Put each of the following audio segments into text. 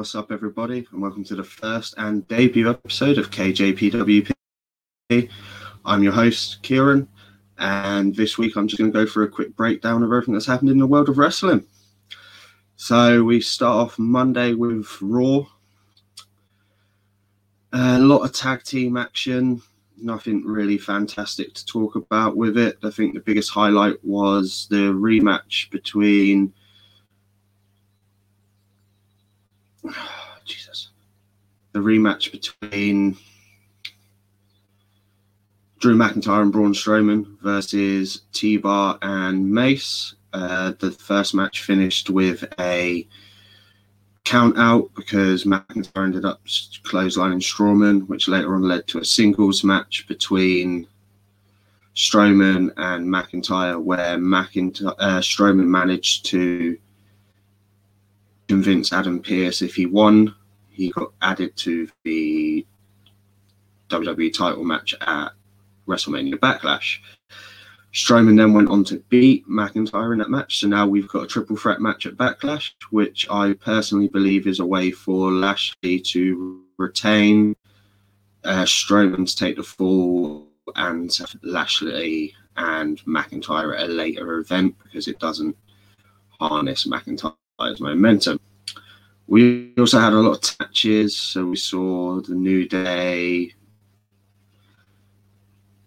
What's up, everybody, and welcome to the first and debut episode of KJPWP. I'm your host, Kieran, and this week I'm just going to go for a quick breakdown of everything that's happened in the world of wrestling. So we start off Monday with Raw. A lot of tag team action, nothing really fantastic to talk about with it. I think the biggest highlight was the rematch between Jesus. The rematch between Drew McIntyre and Braun Strowman versus T Bar and Mace. Uh, the first match finished with a count out because McIntyre ended up clotheslining Strowman, which later on led to a singles match between Strowman and McIntyre, where McIntyre, uh, Strowman managed to convince Adam Pearce if he won, he got added to the WWE title match at WrestleMania Backlash. Strowman then went on to beat McIntyre in that match. So now we've got a triple threat match at Backlash, which I personally believe is a way for Lashley to retain uh, Strowman to take the fall and Lashley and McIntyre at a later event because it doesn't harness McIntyre momentum. We also had a lot of touches, so we saw the New Day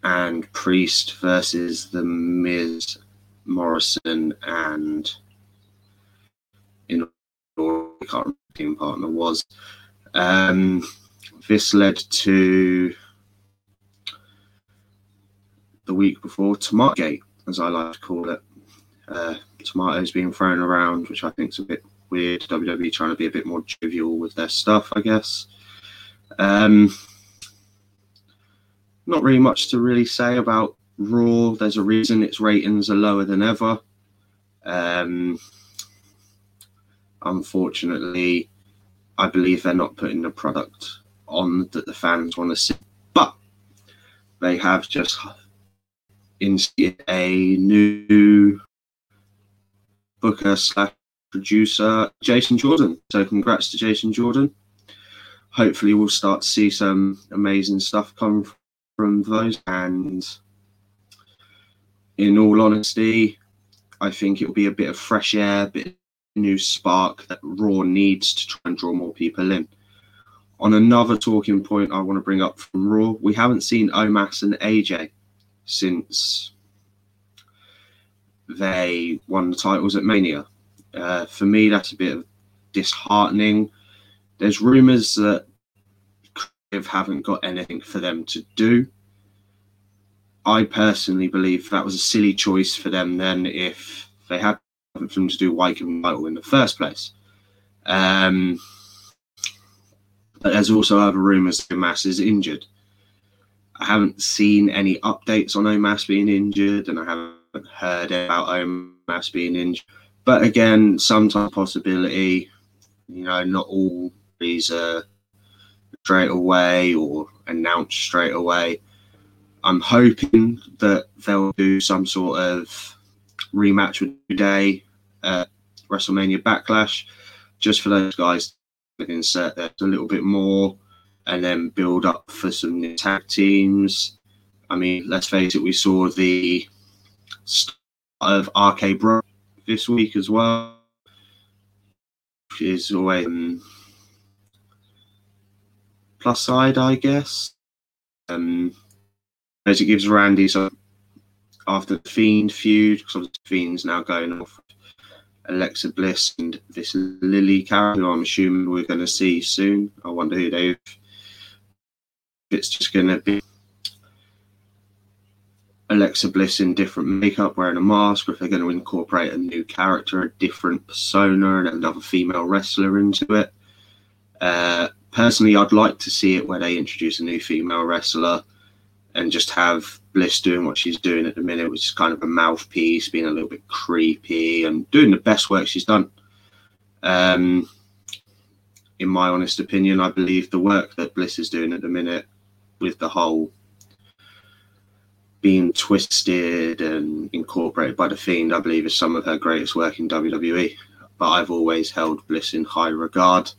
and Priest versus the Miz, Morrison, and in can't remember team partner was. Um, this led to the week before Tomato as I like to call it. Uh, tomatoes being thrown around, which I think is a bit weird. WWE trying to be a bit more jovial with their stuff, I guess. Um, not really much to really say about Raw. There's a reason its ratings are lower than ever. Um, unfortunately, I believe they're not putting the product on that the fans want to see. But they have just instigated a new booker slash producer, Jason Jordan. So congrats to Jason Jordan. Hopefully, we'll start to see some amazing stuff come from those. And in all honesty, I think it'll be a bit of fresh air, a bit new spark that Raw needs to try and draw more people in. On another talking point I want to bring up from Raw, we haven't seen Omos and AJ since they won the titles at Mania. Uh, for me, that's a bit disheartening. There's rumours that Creative haven't got anything for them to do. I personally believe that was a silly choice for them then if they had for them to do why give them title in the first place. Um, but there's also other rumours that Omos is injured. I haven't seen any updates on Omos being injured, and I haven't heard about Omos being injured. But again, sometimes possibility, you know, not all these are straight away or announced straight away. I'm hoping that they'll do some sort of rematch with today at uh, WrestleMania Backlash, just for those guys to insert there a little bit more and then build up for some tag teams. I mean, let's face it, we saw the start of RK Bro this week as well. Is always um, plus side, I guess. Um, as it gives Randy some after the Fiend feud, because Fiend's now going off Alexa Bliss and this Lilly character, I'm assuming we're going to see soon. I wonder who they've. It's just going to be Alexa Bliss in different makeup, wearing a mask, or if they're going to incorporate a new character, a different persona, and another female wrestler into it. Uh, personally, I'd like to see it where they introduce a new female wrestler and just have Bliss doing what she's doing at the minute, which is kind of a mouthpiece, being a little bit creepy and doing the best work she's done. Um, in my honest opinion, I believe the work that Bliss is doing at the minute with the whole being twisted and incorporated by the Fiend, I believe, is some of her greatest work in WWE. But I've always held Bliss in high regard.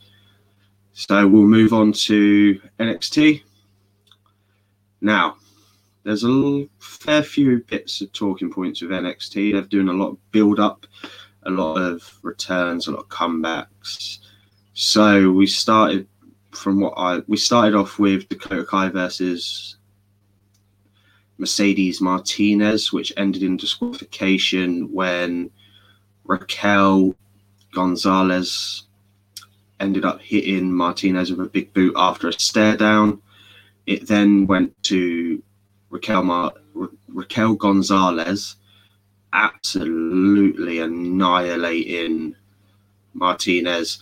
So we'll move on to NXT. Now, there's a fair few bits of talking points with NXT. They're doing a lot of build up, a lot of returns, a lot of comebacks. So we started from what I we started off with Dakota Kai versus Mercedes Martinez, which ended in disqualification when Raquel Gonzalez ended up hitting Martinez with a big boot after a stare down. It then went to Raquel Mar- Ra- Raquel Gonzalez absolutely annihilating Martinez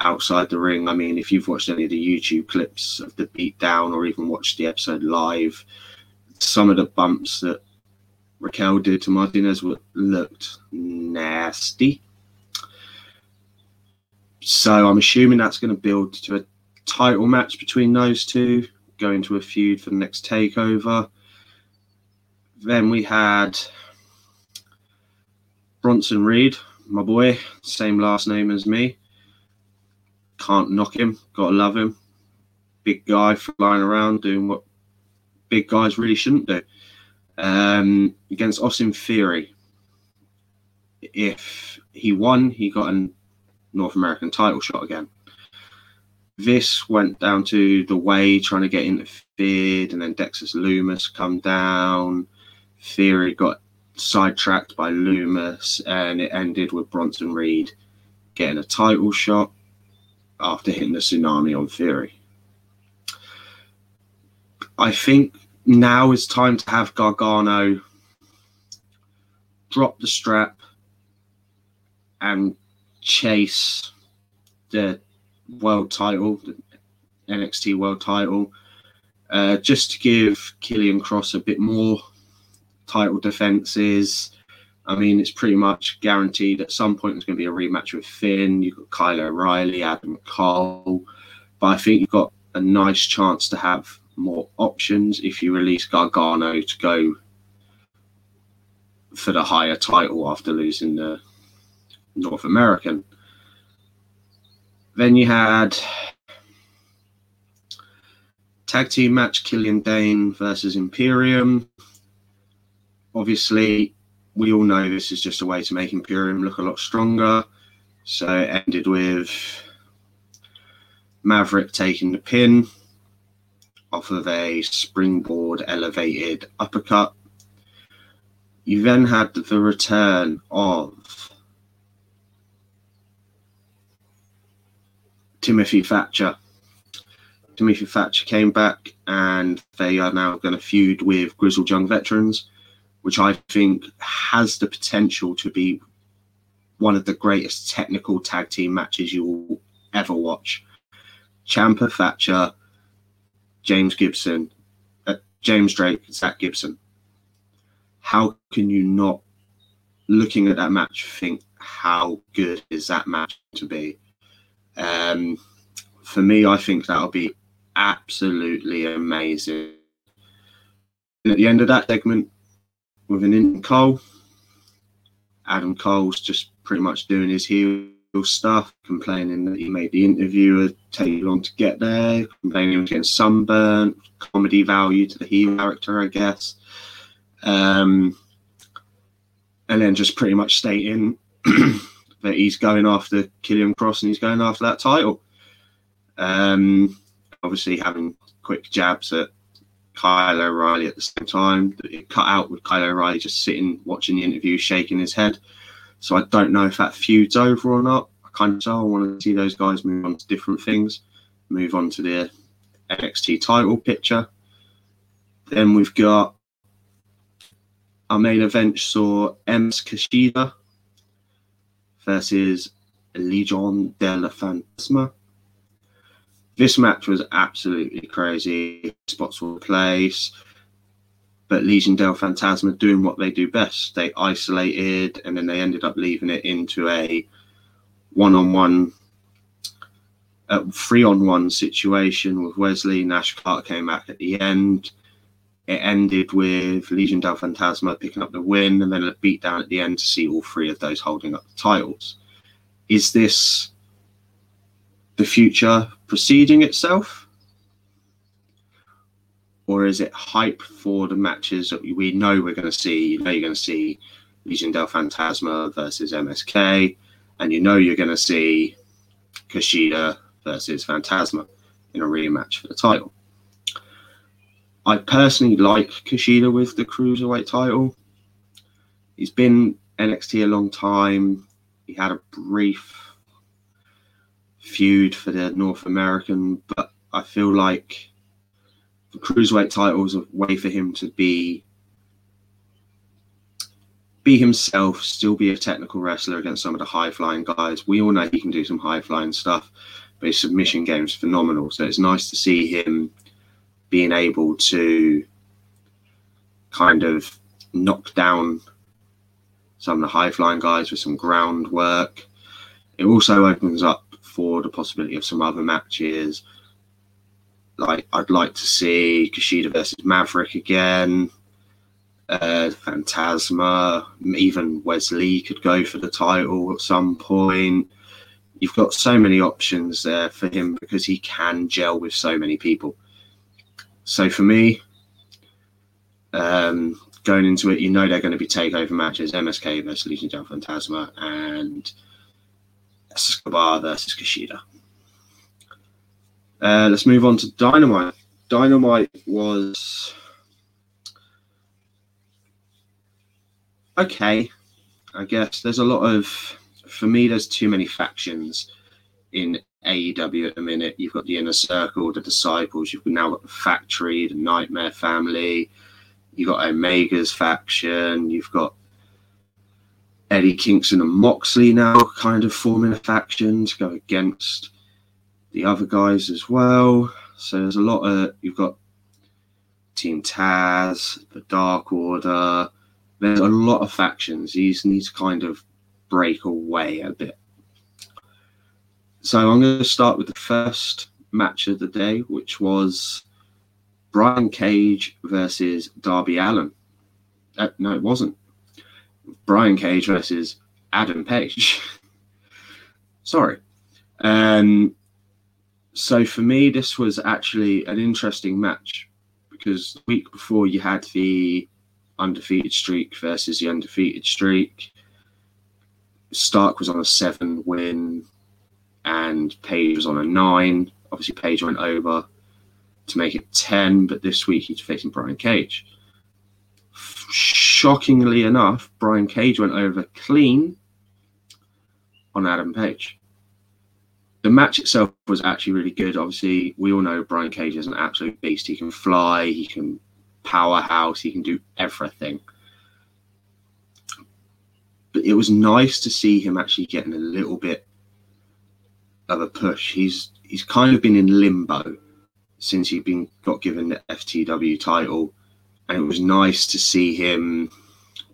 outside the ring. I mean, if you've watched any of the YouTube clips of the beatdown or even watched the episode live, some of the bumps that Raquel did to Martinez looked nasty. So I'm assuming that's going to build to a title match between those two, going to a feud for the next takeover. Then we had Bronson Reed, my boy, same last name as me. Can't knock him, gotta love him. Big guy flying around doing what big guys really shouldn't do. Um, against Austin Theory. If he won, he got a North American title shot again. This went down to the way trying to get interfered, and then Dexter Lumis come down. Theory got sidetracked by Lumis, and it ended with Bronson Reed getting a title shot after hitting the tsunami on Theory. I think now is time to have Gargano drop the strap and chase the world title, the NXT world title, uh, just to give Karrion Kross a bit more title defenses. I mean, it's pretty much guaranteed at some point there's going to be a rematch with Finn. You've got Kyle O'Reilly, Adam Cole, but I think you've got a nice chance to have more options if you release Gargano to go for the higher title after losing the North American. Then you had tag team match Killian Dain versus Imperium. Obviously, we all know this is just a way to make Imperium look a lot stronger. So it ended with Maverick taking the pin off of a springboard elevated uppercut. You then had the return of Timothy Thatcher. Timothy Thatcher came back and they are now going to feud with Grizzled Young Veterans, which I think has the potential to be one of the greatest technical tag team matches you will ever watch. Ciampa Thatcher James Gibson, uh, James Drake, Zack Gibson. How can you not, looking at that match, think how good is that match to be? Um, for me, I think that'll be absolutely amazing. And at the end of that segment, with an in Cole, Adam Cole's just pretty much doing his heel stuff, complaining that he made the interviewer take long to get there, complaining he was getting sunburnt, comedy value to the heel character, I guess. Um, and then just pretty much stating that he's going after Karrion Kross and he's going after that title. Um, obviously, having quick jabs at Kyle O'Reilly at the same time. It cut out with Kyle O'Reilly just sitting, watching the interview, shaking his head. So I don't know if that feud's over or not. I kind of I want to see those guys move on to different things, move on to the NXT title picture. Then we've got our main event saw Ems Kushida versus Legion de la Fantasma. This match was absolutely crazy. Spots were place but Legion del Fantasma doing what they do best. They isolated and then they ended up leaving it into a one on one, three on one situation with Wes Lee. Nash Clark came back at the end. It ended with Legion del Fantasma picking up the win and then a beatdown at the end to see all three of those holding up the titles. Is this the future preceding itself? Or is it hype for the matches that we know we're going to see? You know, you're going to see Legion del Fantasma versus MSK, and you know you're going to see Kushida versus Fantasma in a rematch for the title. I personally like Kushida with the cruiserweight title. He's been NXT a long time. He had a brief feud for the North American, but I feel like the cruiserweight title is a way for him to be be himself, still be a technical wrestler against some of the high flying guys. We all know he can do some high flying stuff, but his submission game is phenomenal. So it's nice to see him being able to kind of knock down some of the high flying guys with some groundwork. It also opens up for the possibility of some other matches. Like I'd like to see Kushida versus Maverick again uh, Fantasma, even Wes Lee could go for the title at some point. You've got so many options there for him because he can gel with so many people. So for me, um, going into it, you know they're going to be takeover matches: MSK versus Legion of Fantasma and Escobar versus Kushida. Uh, let's move on to Dynamite. Dynamite was okay, I guess there's a lot of for me. There's too many factions in AEW at the minute. You've got the inner circle, the disciples. You've now got the factory, the Nightmare Family. You've got Omega's faction. You've got Eddie Kingston and Moxley now kind of forming a faction to go against the other guys as well. So there's a lot of you've got Team Taz, the Dark Order, there's a lot of factions. These need to kind of break away a bit. So I'm going to start with the first match of the day, which was Brian Cage versus Darby Allin. Uh, no, it wasn't. Brian Cage versus Adam Page. Sorry. Um, so for me, this was actually an interesting match because the week before you had the undefeated streak versus the undefeated streak. Stark was on a seven win and Page was on a nine. Obviously, Page went over to make it 10, but this week he's facing Brian Cage. Shockingly enough, Brian Cage went over clean on Adam Page. The match itself was actually really good. Obviously, we all know Brian Cage is an absolute beast. He can fly, he can powerhouse. He can do everything. But it was nice to see him actually getting a little bit of a push. He's he's kind of been in limbo since he'd been got given the FTW title, and it was nice to see him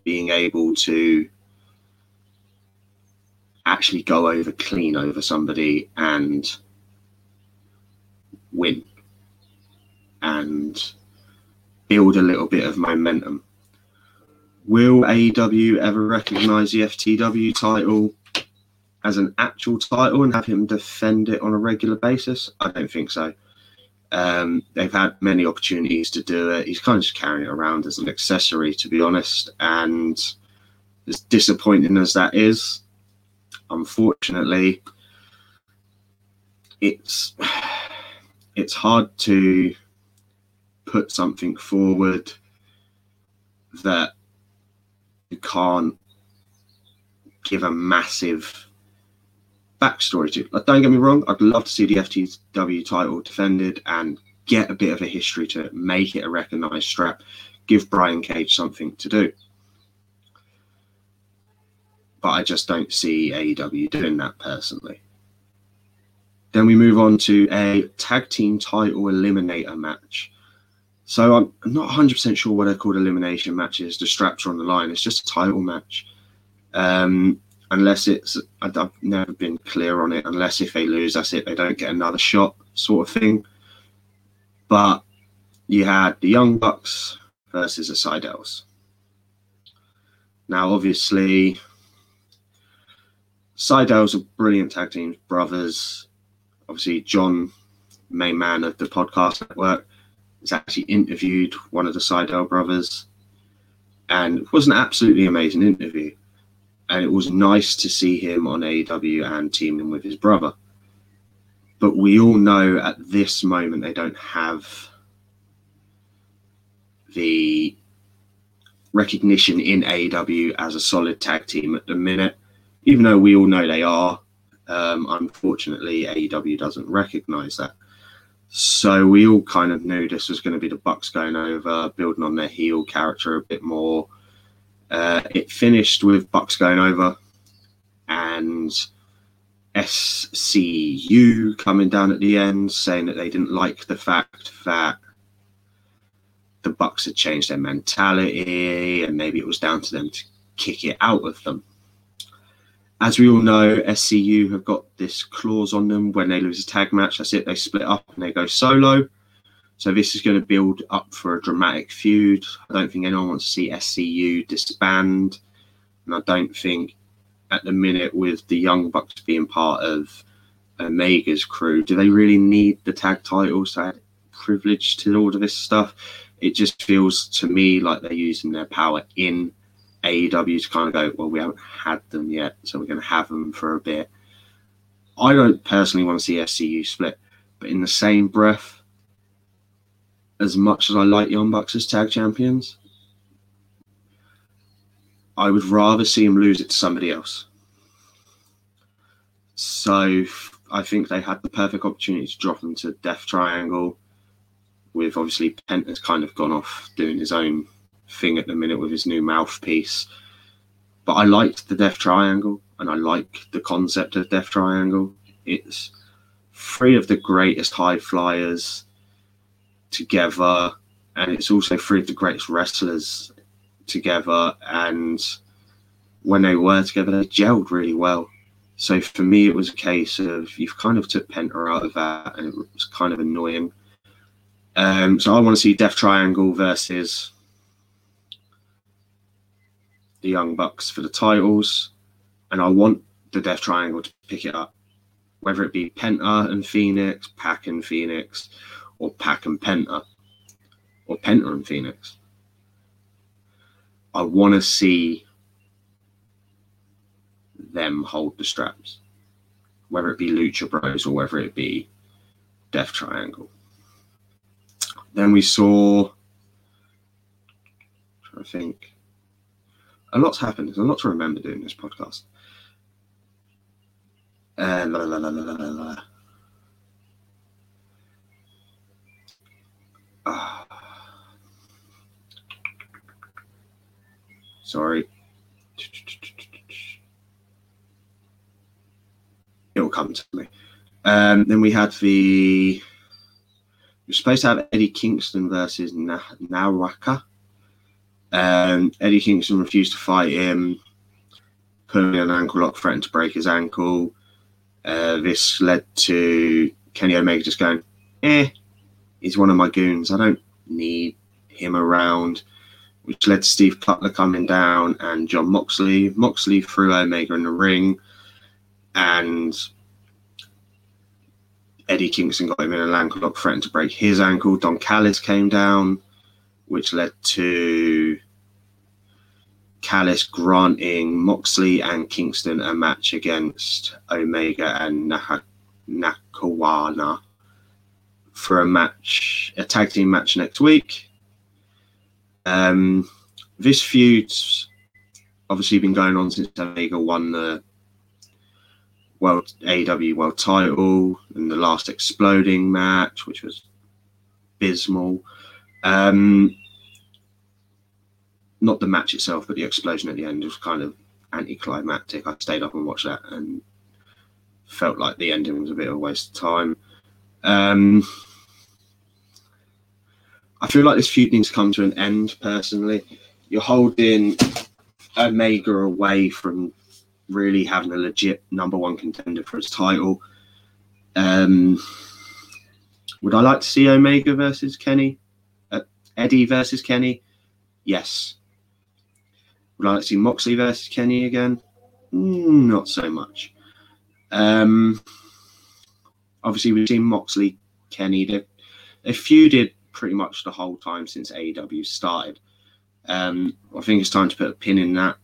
being able to actually go over clean over somebody and win. And build a little bit of momentum. Will AEW ever recognize the FTW title as an actual title and have him defend it on a regular basis? I don't think so. Um, they've had many opportunities to do it. He's kind of just carrying it around as an accessory, to be honest. And as disappointing as that is, unfortunately, it's it's hard to put something forward that you can't give a massive backstory to. Like, don't get me wrong, I'd love to see the FTW title defended and get a bit of a history to make it a recognized strap, give Brian Cage something to do. But I just don't see AEW doing that personally. Then we move on to a tag team title eliminator match. So I'm not 100% sure what they're called elimination matches. The straps are on the line. It's just a title match. Um, unless it's, I've never been clear on it. Unless if they lose, that's it. They don't get another shot, sort of thing. But you had the Young Bucks versus the Sydals. Now, obviously, Sydals a brilliant tag team, brothers. obviously John, main man of the podcast network, has actually interviewed one of the Sydal brothers, and it was an absolutely amazing interview. And it was nice to see him on AEW and teaming with his brother. But we all know at this moment they don't have the recognition in AEW as a solid tag team at the minute, even though we all know they are. Um, unfortunately, AEW doesn't recognize that. So we all kind of knew this was going to be the Bucks going over, building on their heel character a bit more. Uh, it finished with Bucks going over and SCU coming down at the end, saying that they didn't like the fact that the Bucks had changed their mentality, and maybe it was down to them to kick it out of them. As we all know, SCU have got this clause on them when they lose a tag match. That's it; they split up and they go solo. So this is going to build up for a dramatic feud. I don't think anyone wants to see SCU disband, and I don't think at the minute with the Young Bucks being part of Omega's crew, do they really need the tag titles to add privilege to all of this stuff? it just feels to me like they're using their power in AEW to kind of go, well, we haven't had them yet, so we're going to have them for a bit. I don't personally want to see SCU split, but in the same breath, as much as I like Young Bucks as tag champions, I would rather see them lose it to somebody else. So I think they had the perfect opportunity to drop them to Death Triangle with obviously Pent has kind of gone off doing his own thing at the minute with his new mouthpiece. But I liked the Death Triangle and I like the concept of Death Triangle. It's three of the greatest high flyers together, and it's also three of the greatest wrestlers together. And when they were together, they gelled really well. So for me, it was a case of you've kind of took Penta out of that, and it was kind of annoying. Um, so I want to see Death Triangle versus the Young Bucks for the titles, and I want the Death Triangle to pick it up, whether it be Penta and Fenix, PAC and Fenix, or PAC and Penta, or Penta and Fenix. I want to see them hold the straps, whether it be Lucha Bros or whether it be Death Triangle. Then we saw, I think, a lot's happened. There's a lot to remember doing this podcast. Uh, la, la, la. Ah. Sorry. It'll come to me. Um, then we had the you're supposed to have Eddie Kingston versus Na- Naraka. Um, Eddie Kingston refused to fight him, in an ankle lock, threatened to break his ankle. Uh, this led to Kenny Omega just going, eh, he's one of my goons. I don't need him around, which led to Steve Cutler coming down and Jon Moxley. Moxley threw Omega in the ring, and Eddie Kingston got him in an ankle lock, threatened to break his ankle. Don Callis came down, which led to Callis granting Moxley and Kingston a match against Omega and Nakazawa for a match, a tag team match next week. Um, this feud's obviously been going on since Omega won the world AEW world title and the last exploding match, which was abysmal. Um, not the match itself, but the explosion at the end was kind of anticlimactic. I stayed up and watched that and felt like the ending was a bit of a waste of time. Um, I feel like this feud needs to come to an end. Personally, you're holding Omega away from really having a legit number one contender for his title. Um, would I like to see Omega versus Kenny? Uh, Eddie versus Kenny? Yes. Like to see Moxley versus Kenny again? Mm, not so much. Um, Obviously, we've seen Moxley, Kenny. They, they feuded pretty much the whole time since AEW started. Um, I think it's time to put a pin in that.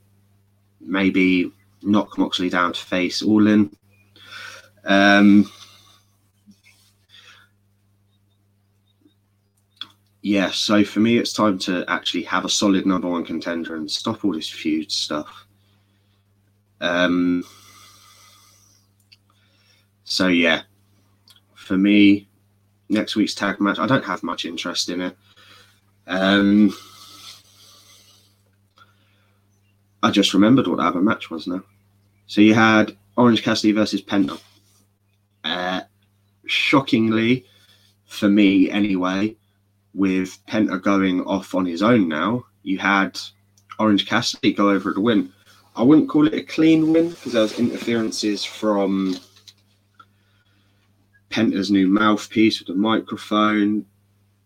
Maybe knock Moxley down to face All In. Um, yeah, so for me, it's time to actually have a solid number one contender and stop all this feud stuff. Um, so yeah, for me, next week's tag match, I don't have much interest in it. Um, I just remembered what the other match was now. So you had Orange Cassidy versus Penta. Uh, shockingly, for me anyway, with Penta going off on his own now, you had Orange Cassidy go over to win. I wouldn't call it a clean win because there was interferences from Penta's new mouthpiece with the microphone,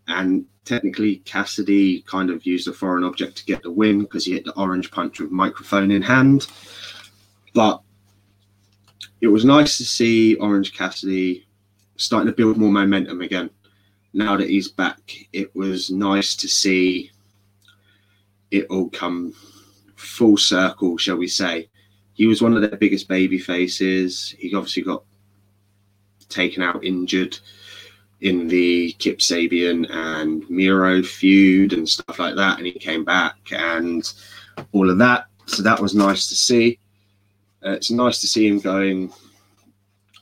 and technically Cassidy kind of used a foreign object to get the win because he hit the orange punch with microphone in hand. But it was nice to see Orange Cassidy starting to build more momentum again. Now that he's back, it was nice to see it all come full circle, shall we say. He was one of their biggest baby faces. He obviously got taken out injured in the Kip Sabian and Miro feud and stuff like that, and he came back and all of that. So that was nice to see. Uh, it's nice to see him going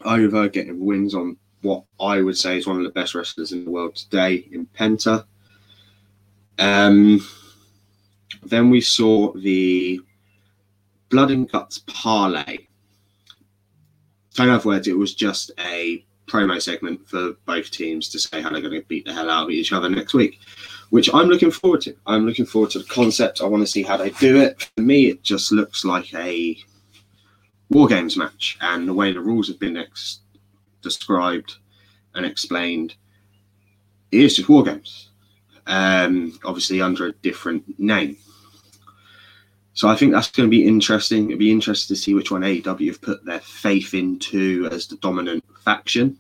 over, getting wins on what I would say is one of the best wrestlers in the world today in Penta. Um, then we saw the Blood and Guts parlay. In other words, it was just a promo segment for both teams to say how they're going to beat the hell out of each other next week, which I'm looking forward to. I'm looking forward to the concept. I want to see how they do it. For me, it just looks like a War Games match, and the way the rules have been ex- described and explained is just War Games, um, obviously under a different name. So I think that's going to be interesting. It'd be interesting to see which one AEW have put their faith into as the dominant faction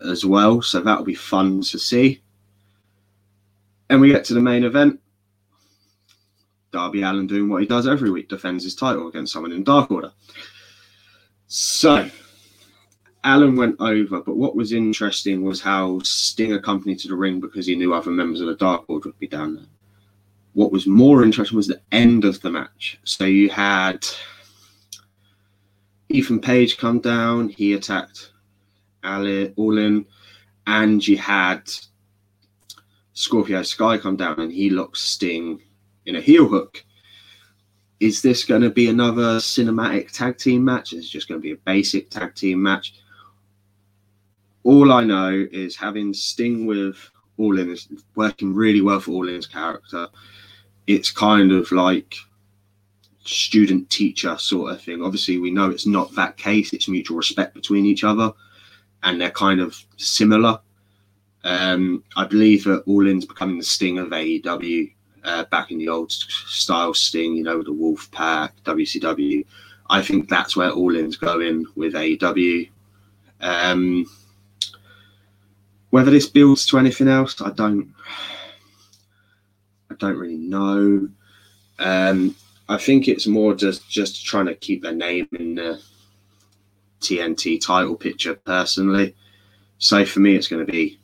as well. So that'll be fun to see. And we get to the main event. Darby Allin doing what he does every week, defends his title against someone in Dark Order. So, Allin went over, but what was interesting was how Sting accompanied to the ring because he knew other members of the Dark Order would be down there. What was more interesting was the end of the match. So you had Ethan Page come down, he attacked Ali Allin, and you had Scorpio Sky come down and he locks Sting in a heel hook. Is this going to be another cinematic tag team match? Is it just going to be a basic tag team match? All I know is having Sting with Allin is working really well for Allin's character. It's kind of like student teacher sort of thing. Obviously, we know it's not that case. It's mutual respect between each other, and they're kind of similar. Um, I believe that Allin's becoming the Sting of AEW uh, back in the old style Sting, you know, the Wolf Pack, WCW. I think that's where Allin's going with AEW. Um, whether this builds to anything else, I don't. I don't really know. Um, I think it's more just just trying to keep their name in the TNT title picture. Personally, so for me, it's going to be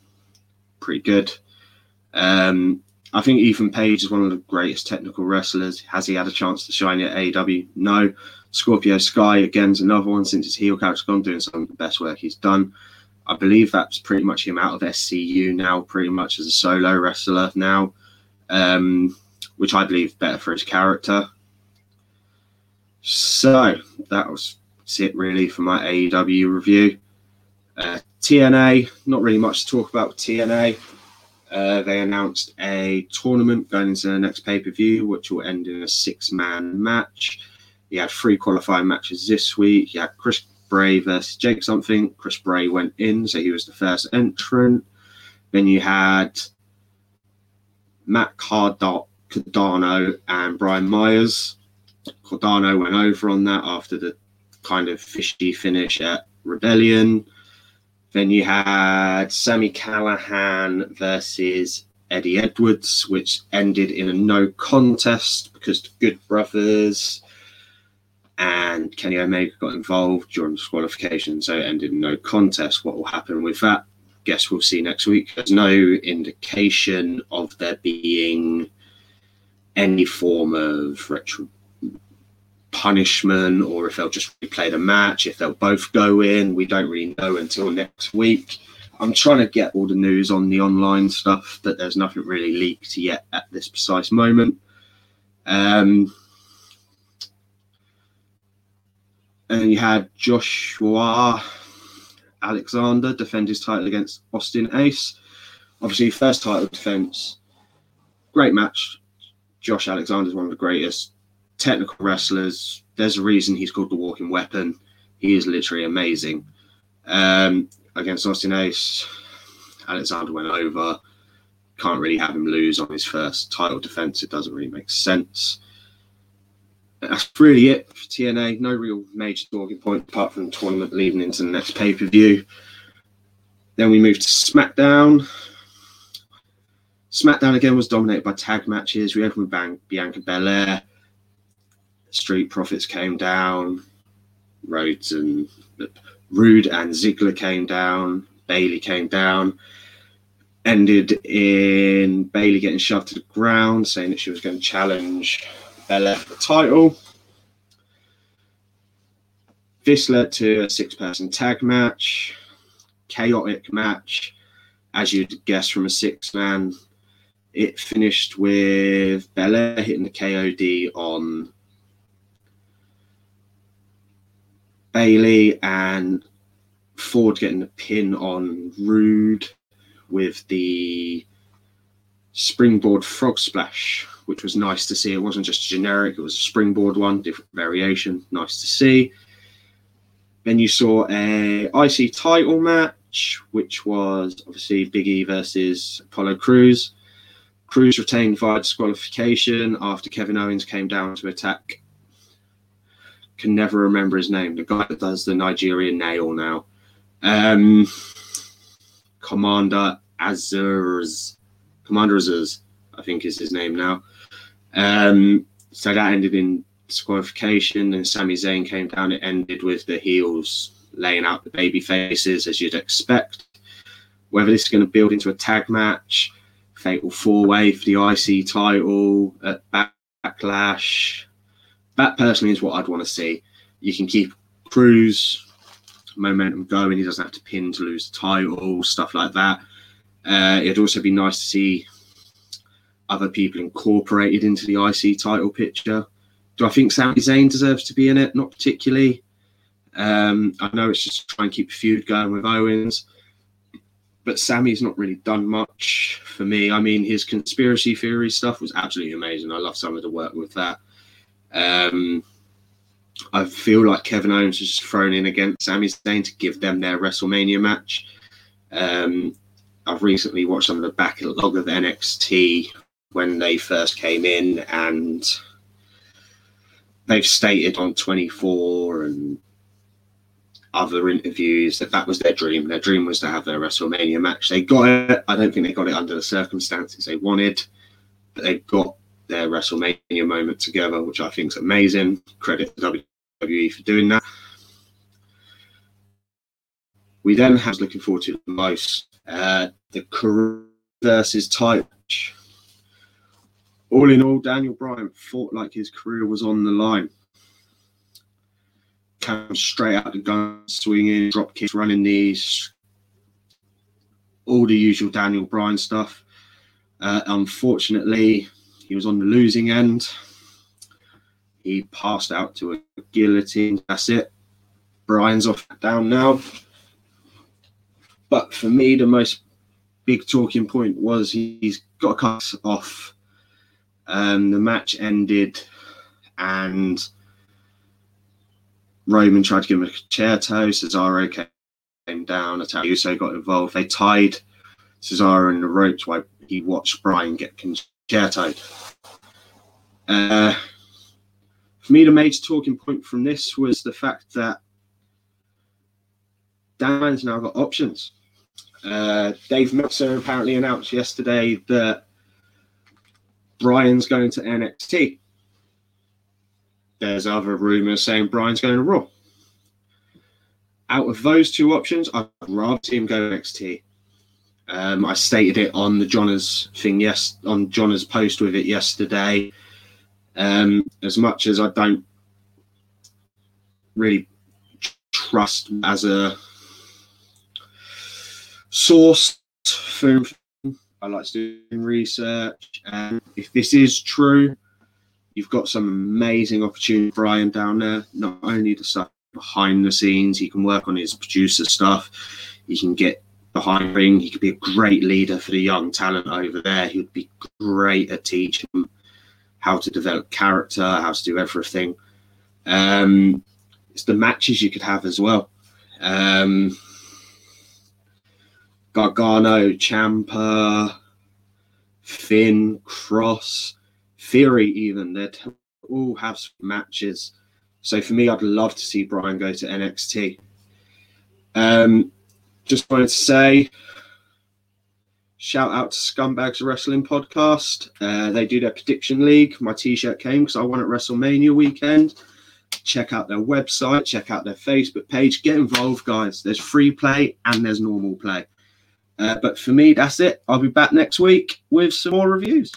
pretty good. Um, I think Ethan Page is one of the greatest technical wrestlers. Has he had a chance to shine at AEW? No. Scorpio Sky again is another one since his heel character's gone, doing some of the best work he's done. I believe that's pretty much him out of SCU now, pretty much as a solo wrestler now, um, which I believe better for his character. So that was it really for my AEW review. Uh, TNA, not really much to talk about TNA. Uh, they announced a tournament going into the next pay per view, which will end in a six man match. You had three qualifying matches this week. You had Chris Bray versus Jake something. Chris Bray went in, so he was the first entrant. Then you had Matt Cardona and Brian Myers. Cardona went over on that after the kind of fishy finish at Rebellion. Then you had Sami Callihan versus Eddie Edwards, which ended in a no contest because the Good Brothers and Kenny Omega got involved during the disqualification, so it ended in no contest. What will happen with that? Guess we'll see next week. There's no indication of there being any form of retro punishment or if they'll just replay the match, if they'll both go in. We don't really know until next week. I'm trying to get all the news on the online stuff, but there's nothing really leaked yet at this precise moment. Um, and you had Joshua Alexander defend his title against Austin Ace. Obviously, first title defense. Great match. Josh Alexander is one of the greatest technical wrestlers. There's a reason he's called the walking weapon. He is literally amazing. Um, against Austin Ace, Alexander went over. Can't really have him lose on his first title defense. It doesn't really make sense that's really it for TNA. No real major talking point apart from the tournament leading into the next pay per view. Then we moved to SmackDown. SmackDown again was dominated by tag matches. We opened with Bianca Belair. Street Profits came down. Rhodes and Roode and Ziggler came down. Bayley came down. Ended in Bayley getting shoved to the ground, saying that she was going to challenge Belair left the title. This led to a six person tag match, chaotic match, as you'd guess from a six man. It finished with Belair hitting the KOD on Bayley and Ford getting the pin on Roode with the springboard frog splash which was nice to see. It wasn't just generic; it was a springboard one, different variation. Nice to see. Then you saw a IC title match, which was obviously Big E versus Apollo Crews. Crews retained via disqualification after Kevin Owens came down to attack. Can never remember his name. The guy that does the Nigerian nail now. Um, Commander Azeez Commander Azeez, I think is his name now. Um, so that ended in disqualification, and Sami Zayn came down. It ended with the heels laying out the baby faces, as you'd expect. Whether this is going to build into a tag match, fatal four way for the IC title at Backlash, that personally is what I'd want to see. You can keep Crews momentum going. He doesn't have to pin to lose the title, stuff like that. Uh, it'd also be nice to see other people incorporated into the IC title picture. Do I think Sami Zayn deserves to be in it? Not particularly. Um, I know it's just try and keep a feud going with Owens, but Sami's not really done much for me. I mean, his conspiracy theory stuff was absolutely amazing. I love some of the work with that. Um, I feel like Kevin Owens was just thrown in against Sami Zayn to give them their WrestleMania match. Um, I've recently watched some of the backlog of NXT when they first came in, and they've stated on 24 and other interviews that that was their dream. Their dream was to have their WrestleMania match. They got it. I don't think they got it under the circumstances they wanted, but they got their WrestleMania moment together, which I think is amazing. Credit to WWE for doing that. We then have looking forward to the most uh, the career versus type all in all, Daniel Bryan fought like his career was on the line. Came straight out the gun, swinging, drop kicks, running knees, all the usual Daniel Bryan stuff. Uh, unfortunately, he was on the losing end. He passed out to a guillotine. That's it. Bryan's off down now. But for me, the most big talking point was he's got a cut off um, the match ended, and Roman tried to give him a Con-Chair-To. Cesaro came down. Uso got involved. They tied Cesaro in the ropes while he watched Bryan get Con-Chair-To. Uh, for me, the major talking point from this was the fact that Dan's now got options. Uh, Dave Meltzer apparently announced yesterday that Bryan's going to NXT. There's other rumors saying Bryan's going to Raw. Out of those two options, I'd rather see him go NXT. Um, I stated it on the Johners thing, yes, on Johnner's post with it yesterday. Um, as much as I don't really trust as a source for I like to do research. And if this is true, you've got some amazing opportunity, Bryan, down there. Not only the stuff behind the scenes, he can work on his producer stuff. He can get behind ring. He could be a great leader for the young talent over there. He would be great at teaching how to develop character, how to do everything. Um, it's the matches you could have as well. Um, Gargano, Ciampa, Finn, Kross, Fury, even they'd all have matches. So for me, I'd love to see Bryan go to NXT. Um, just wanted to say, shout out to Scumbags Wrestling Podcast. Uh, they do their prediction league. My T-shirt came because I won at WrestleMania weekend. Check out their website. Check out their Facebook page. Get involved, guys. There's free play and there's normal play. Uh, but for me, that's it. I'll be back next week with some more reviews.